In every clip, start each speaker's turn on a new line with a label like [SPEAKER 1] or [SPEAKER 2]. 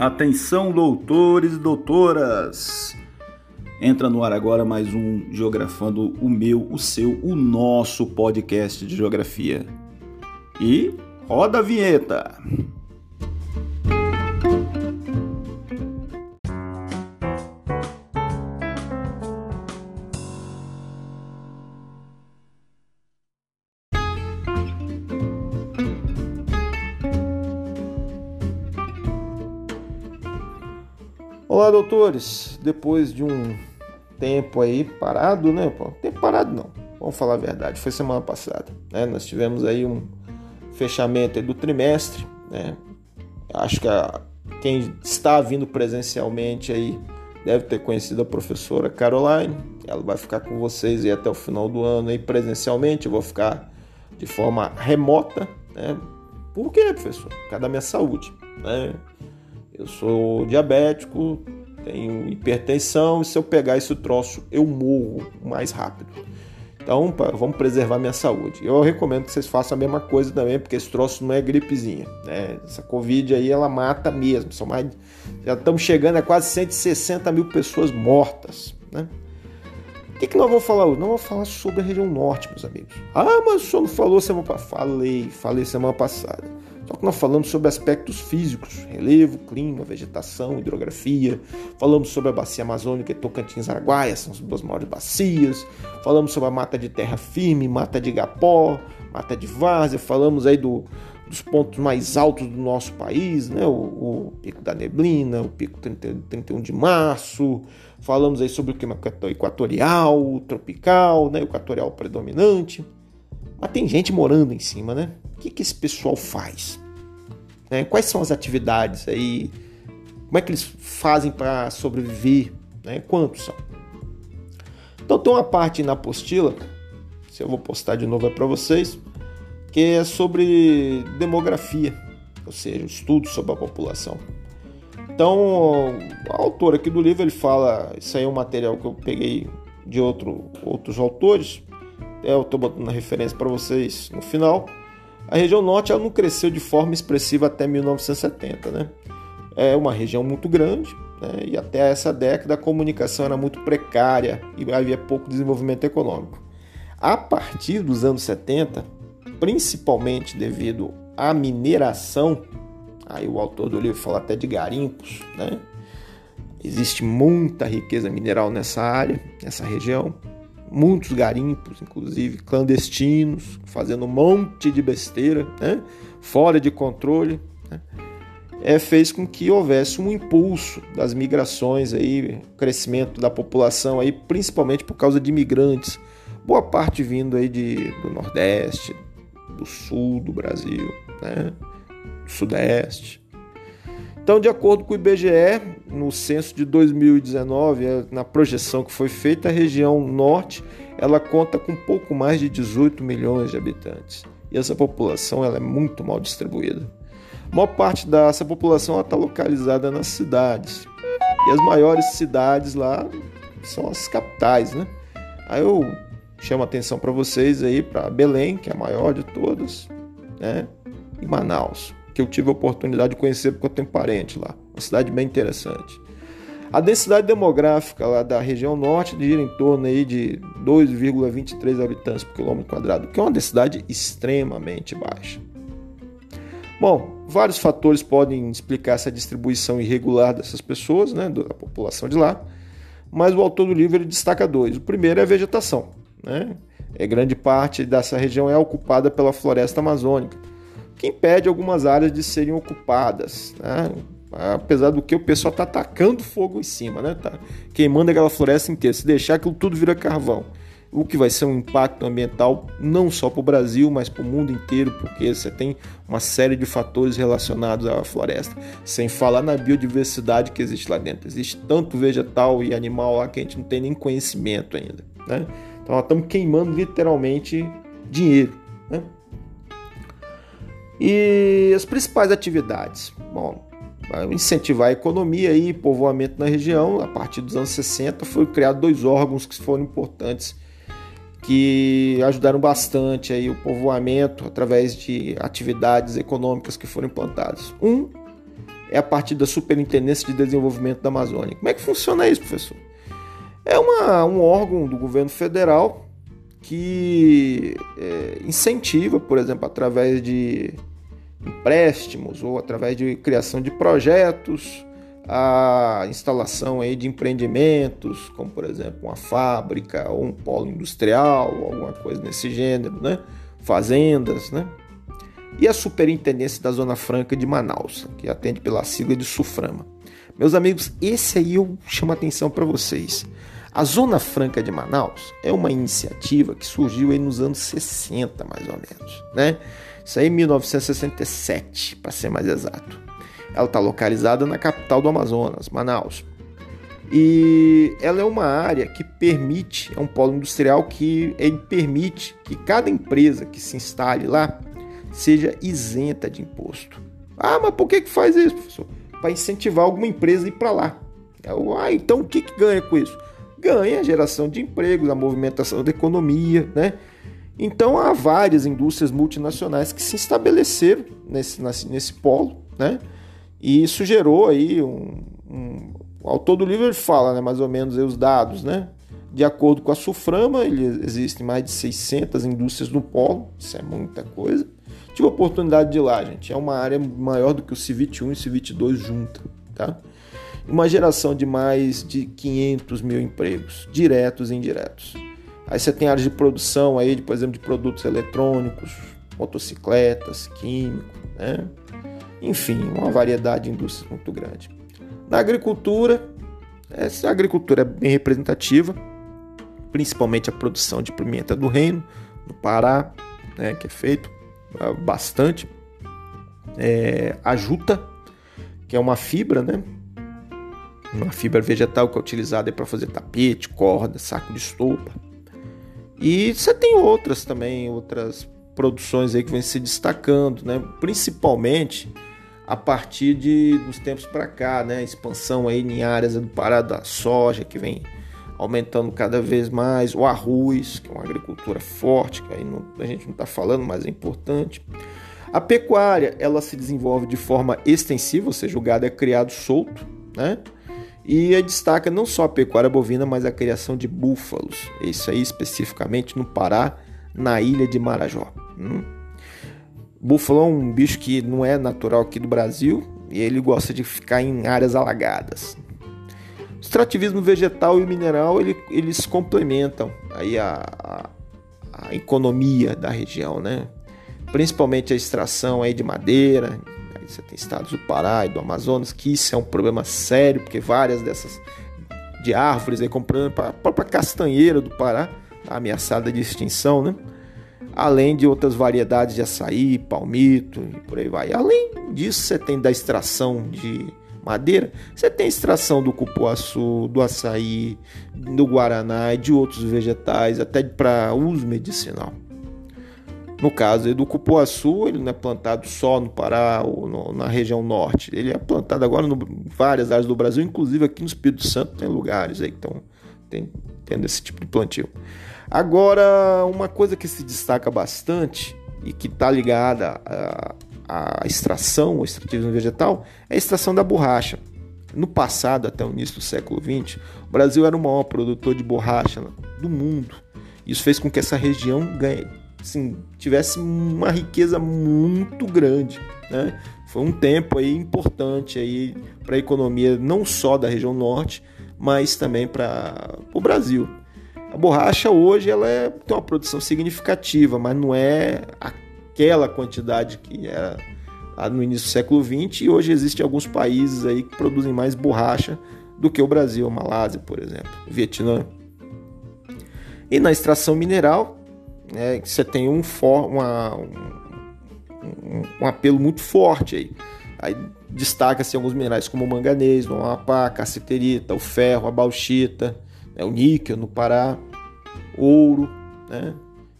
[SPEAKER 1] Atenção, doutores e doutoras! Entra no ar agora mais um Geografando o meu, o seu, o nosso podcast de geografia. E roda a vinheta!
[SPEAKER 2] Olá, doutores. Depois de um tempo aí parado, né? tempo parado não. Vamos falar a verdade. Foi semana passada, né? Nós tivemos aí um fechamento do trimestre, né? Acho que a, quem está vindo presencialmente aí deve ter conhecido a professora Caroline. Ela vai ficar com vocês aí até o final do ano aí presencialmente. Eu vou ficar de forma remota, né? Por quê, professor? Por causa da minha saúde, né? Eu sou diabético, tenho hipertensão e se eu pegar esse troço eu morro mais rápido. Então, vamos preservar minha saúde. Eu recomendo que vocês façam a mesma coisa também, porque esse troço não é gripezinha. Né? Essa Covid aí, ela mata mesmo. São mais, já estamos chegando a quase 160 mil pessoas mortas. Né? O que, que nós vamos falar hoje? Nós vamos falar sobre a região norte, meus amigos. Ah, mas o senhor não falou semana passada. Falei, falei semana passada. Só que nós falamos sobre aspectos físicos, relevo, clima, vegetação, hidrografia, falamos sobre a bacia amazônica e Tocantins-Araguaia, são as duas maiores bacias, falamos sobre a mata de terra firme, mata de igapó, mata de várzea, falamos aí do, dos pontos mais altos do nosso país, né? O, o, Pico da Neblina, o Pico 30, 31 de Março, falamos aí sobre o clima equatorial, tropical, né? equatorial predominante. Mas tem gente morando em cima, né? O que, que esse pessoal faz? Né? Quais são as atividades aí? Como é que eles fazem para sobreviver? Né? Quantos são? Então tem uma parte na apostila, se eu vou postar de novo é para vocês, que é sobre demografia, ou seja, estudo sobre a população. Então, o autor aqui do livro ele fala, isso aí é um material que eu peguei de outro, outros autores, é, eu estou botando a referência para vocês no final. A região norte ela não cresceu de forma expressiva até 1970, né? É uma região muito grande, né? e até essa década a comunicação era muito precária e havia pouco desenvolvimento econômico. A partir dos anos 70, principalmente devido à mineração, aí o autor do livro fala até de garimpos, né? Existe muita riqueza mineral nessa área, nessa região muitos garimpos, inclusive clandestinos, fazendo um monte de besteira, né? fora de controle, né? é, fez com que houvesse um impulso das migrações, aí, crescimento da população, aí, principalmente por causa de imigrantes, boa parte vindo aí de, do Nordeste, do Sul do Brasil, né? do Sudeste. Então, de acordo com o IBGE, no censo de 2019, é, na projeção que foi feita, a região norte ela conta com pouco mais de 18 milhões de habitantes. E essa população ela é muito mal distribuída. A maior parte dessa população está localizada nas cidades. E as maiores cidades lá são as capitais, né? Aí eu chamo a atenção para vocês aí para Belém, que é a maior de todas, né? E Manaus que eu tive a oportunidade de conhecer porque eu tenho parente lá. Uma cidade bem interessante. A densidade demográfica lá da região norte gira em torno aí de 2,23 habitantes por quilômetro quadrado, que é uma densidade extremamente baixa. Bom, vários fatores podem explicar essa distribuição irregular dessas pessoas, né, da população de lá, mas o autor do livro destaca dois. O primeiro é a vegetação. Né? É, grande parte dessa região é ocupada pela floresta amazônica, que impede algumas áreas de serem ocupadas, né? apesar do que o pessoal está atacando fogo em cima, né? Tá queimando aquela floresta inteira. Se deixar aquilo tudo vira carvão, o que vai ser um impacto ambiental não só para o Brasil, mas para o mundo inteiro, porque você tem uma série de fatores relacionados à floresta. Sem falar na biodiversidade que existe lá dentro. Existe tanto vegetal e animal lá que a gente não tem nem conhecimento ainda, né? Então nós estamos queimando literalmente dinheiro, né? E as principais atividades? Bom, incentivar a economia e povoamento na região. A partir dos anos 60 foram criados dois órgãos que foram importantes, que ajudaram bastante aí o povoamento através de atividades econômicas que foram implantadas. Um é a partir da Superintendência de Desenvolvimento da Amazônia. Como é que funciona isso, professor? É uma, um órgão do governo federal que é, incentiva, por exemplo, através de empréstimos ou através de criação de projetos, a instalação aí de empreendimentos, como por exemplo uma fábrica ou um polo industrial, alguma coisa nesse gênero, né? fazendas, né? e a Superintendência da Zona Franca de Manaus, que atende pela sigla de SUFRAMA. Meus amigos, esse aí eu chamo a atenção para vocês. A Zona Franca de Manaus é uma iniciativa que surgiu aí nos anos 60, mais ou menos, né? Isso aí em 1967, para ser mais exato. Ela está localizada na capital do Amazonas, Manaus. E ela é uma área que permite, é um polo industrial que permite que cada empresa que se instale lá seja isenta de imposto. Ah, mas por que, que faz isso, professor? Para incentivar alguma empresa a ir para lá. Ah, então o que, que ganha com isso? Ganha a geração de empregos, a movimentação da economia, né? Então há várias indústrias multinacionais que se estabeleceram nesse, nesse polo, né? E isso gerou aí um, um o autor do livro fala, né, mais ou menos os dados, né? De acordo com a Suframa, ele, existem mais de 600 indústrias no polo, isso é muita coisa. Tive a oportunidade de ir lá, gente. É uma área maior do que o Civit 1 e o Civit 2 junta, tá? Uma geração de mais de 500 mil empregos, diretos e indiretos. Aí você tem áreas de produção aí, de, por exemplo, de produtos eletrônicos, motocicletas, químicos, né? Enfim, uma variedade de indústrias muito grande. Na agricultura, essa agricultura é bem representativa, principalmente a produção de pimenta do reino, no Pará, né, que é feito bastante. É, a juta, que é uma fibra, né? Uma fibra vegetal que é utilizada para fazer tapete, corda, saco de estopa. E você tem outras também, outras produções aí que vêm se destacando, né? Principalmente a partir de dos tempos para cá, né? Expansão aí em áreas do Pará da soja que vem aumentando cada vez mais, o arroz, que é uma agricultura forte, que aí não, a gente não está falando, mas é importante. A pecuária, ela se desenvolve de forma extensiva, ou seja, o gado é criado solto, né? E destaca não só a pecuária bovina, mas a criação de búfalos. Isso aí especificamente no Pará, na ilha de Marajó. Hum? Búfalo é um bicho que não é natural aqui do Brasil e ele gosta de ficar em áreas alagadas. O extrativismo vegetal e mineral ele, eles complementam aí a, a, a, economia da região, né? Principalmente a extração aí de madeira. Você tem estados do Pará e do Amazonas que isso é um problema sério porque várias dessas de árvores aí comprando a própria castanheira do Pará tá ameaçada de extinção, né? Além de outras variedades de açaí, palmito e por aí vai. Além disso, você tem da extração de madeira, você tem extração do cupuaçu, do açaí, do guaraná e de outros vegetais, até para uso medicinal. No caso do cupuaçu, ele não é plantado só no Pará ou no, na região norte. Ele é plantado agora em várias áreas do Brasil, inclusive aqui no Espírito Santo tem lugares aí que estão tendo esse tipo de plantio. Agora, uma coisa que se destaca bastante e que está ligada a extração, o extrativismo vegetal, é a extração da borracha. No passado, até o início do século XX, o Brasil era o maior produtor de borracha do mundo. Isso fez com que essa região ganhe, assim, tivesse uma riqueza muito grande. Né? Foi um tempo aí importante aí para a economia não só da região norte, mas também para o Brasil. A borracha hoje ela é, tem uma produção significativa, mas não é aquela quantidade que era no início do século XX e hoje existem alguns países aí que produzem mais borracha do que o Brasil, Malásia, por exemplo, Vietnã. E na extração mineral, né, você tem um, for, uma, um, um, apelo muito forte aí. Aí destaca-se alguns minerais como o manganês, o amapá, a cassiterita, o ferro, a bauxita, né, o níquel no Pará, ouro, né,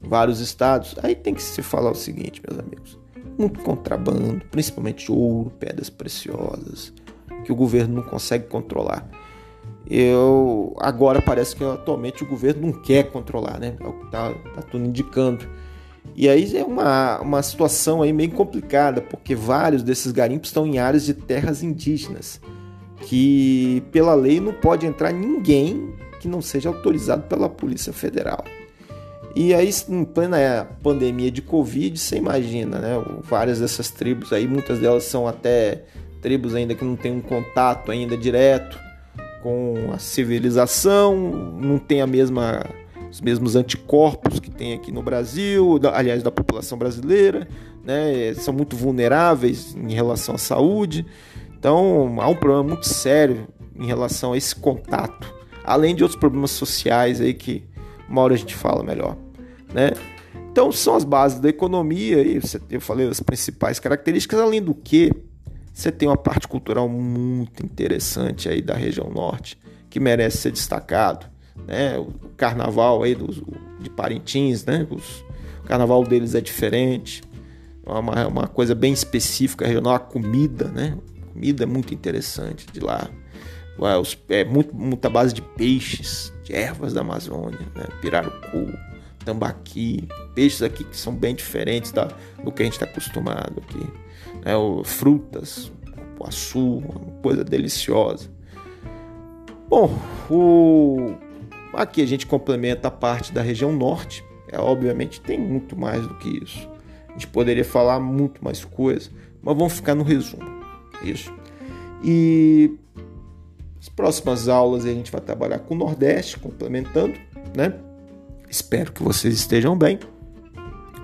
[SPEAKER 2] vários estados. Aí tem que se falar o seguinte, meus amigos: muito contrabando, principalmente ouro, pedras preciosas, que o governo não consegue controlar. Eu agora parece que atualmente o governo não quer controlar, né? É o que tá, tá tudo indicando. E aí é uma, uma situação aí meio complicada, porque vários desses garimpos estão em áreas de terras indígenas, que pela lei não pode entrar ninguém que não seja autorizado pela Polícia Federal. E aí, em plena pandemia de Covid, você imagina, né? Várias dessas tribos aí, muitas delas são até tribos ainda que não têm um contato ainda direto com a civilização, não tem a mesma os mesmos anticorpos que tem aqui no Brasil, aliás, da população brasileira, né? São muito vulneráveis em relação à saúde. Então, há um problema muito sério em relação a esse contato, além de outros problemas sociais aí que uma hora a gente fala melhor, né? Então são as bases da economia e eu falei das principais características, além do que você tem uma parte cultural muito interessante aí da região norte que merece ser destacado, né? O carnaval aí dos, de Parintins, né? Os, o carnaval deles é diferente, é uma, uma coisa bem específica regional, a comida, né? A comida é muito interessante de lá. É muito, muita base de peixes, de ervas da Amazônia, né? pirarucu, tambaqui, peixes aqui que são bem diferentes da, do que a gente está acostumado aqui. Né? O, frutas, cupuaçu, uma coisa deliciosa. Bom, o, aqui a gente complementa a parte da região norte. É, obviamente tem muito mais do que isso. A gente poderia falar muito mais coisa, mas vamos ficar no resumo. Isso. E as próximas aulas a gente vai trabalhar com o Nordeste, complementando, né? Espero que vocês estejam bem.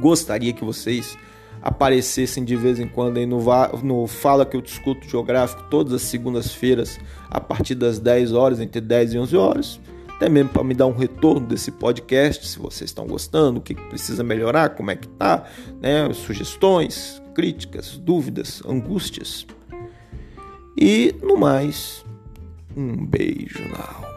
[SPEAKER 2] Gostaria que vocês aparecessem de vez em quando aí no, no Fala que eu discuto geográfico todas as segundas-feiras a partir das 10 horas, entre 10 e 11 horas. Até mesmo para me dar um retorno desse podcast, se vocês estão gostando, o que precisa melhorar, como é que tá, né? Sugestões, críticas, dúvidas, angústias. E no mais, um beijo na alma.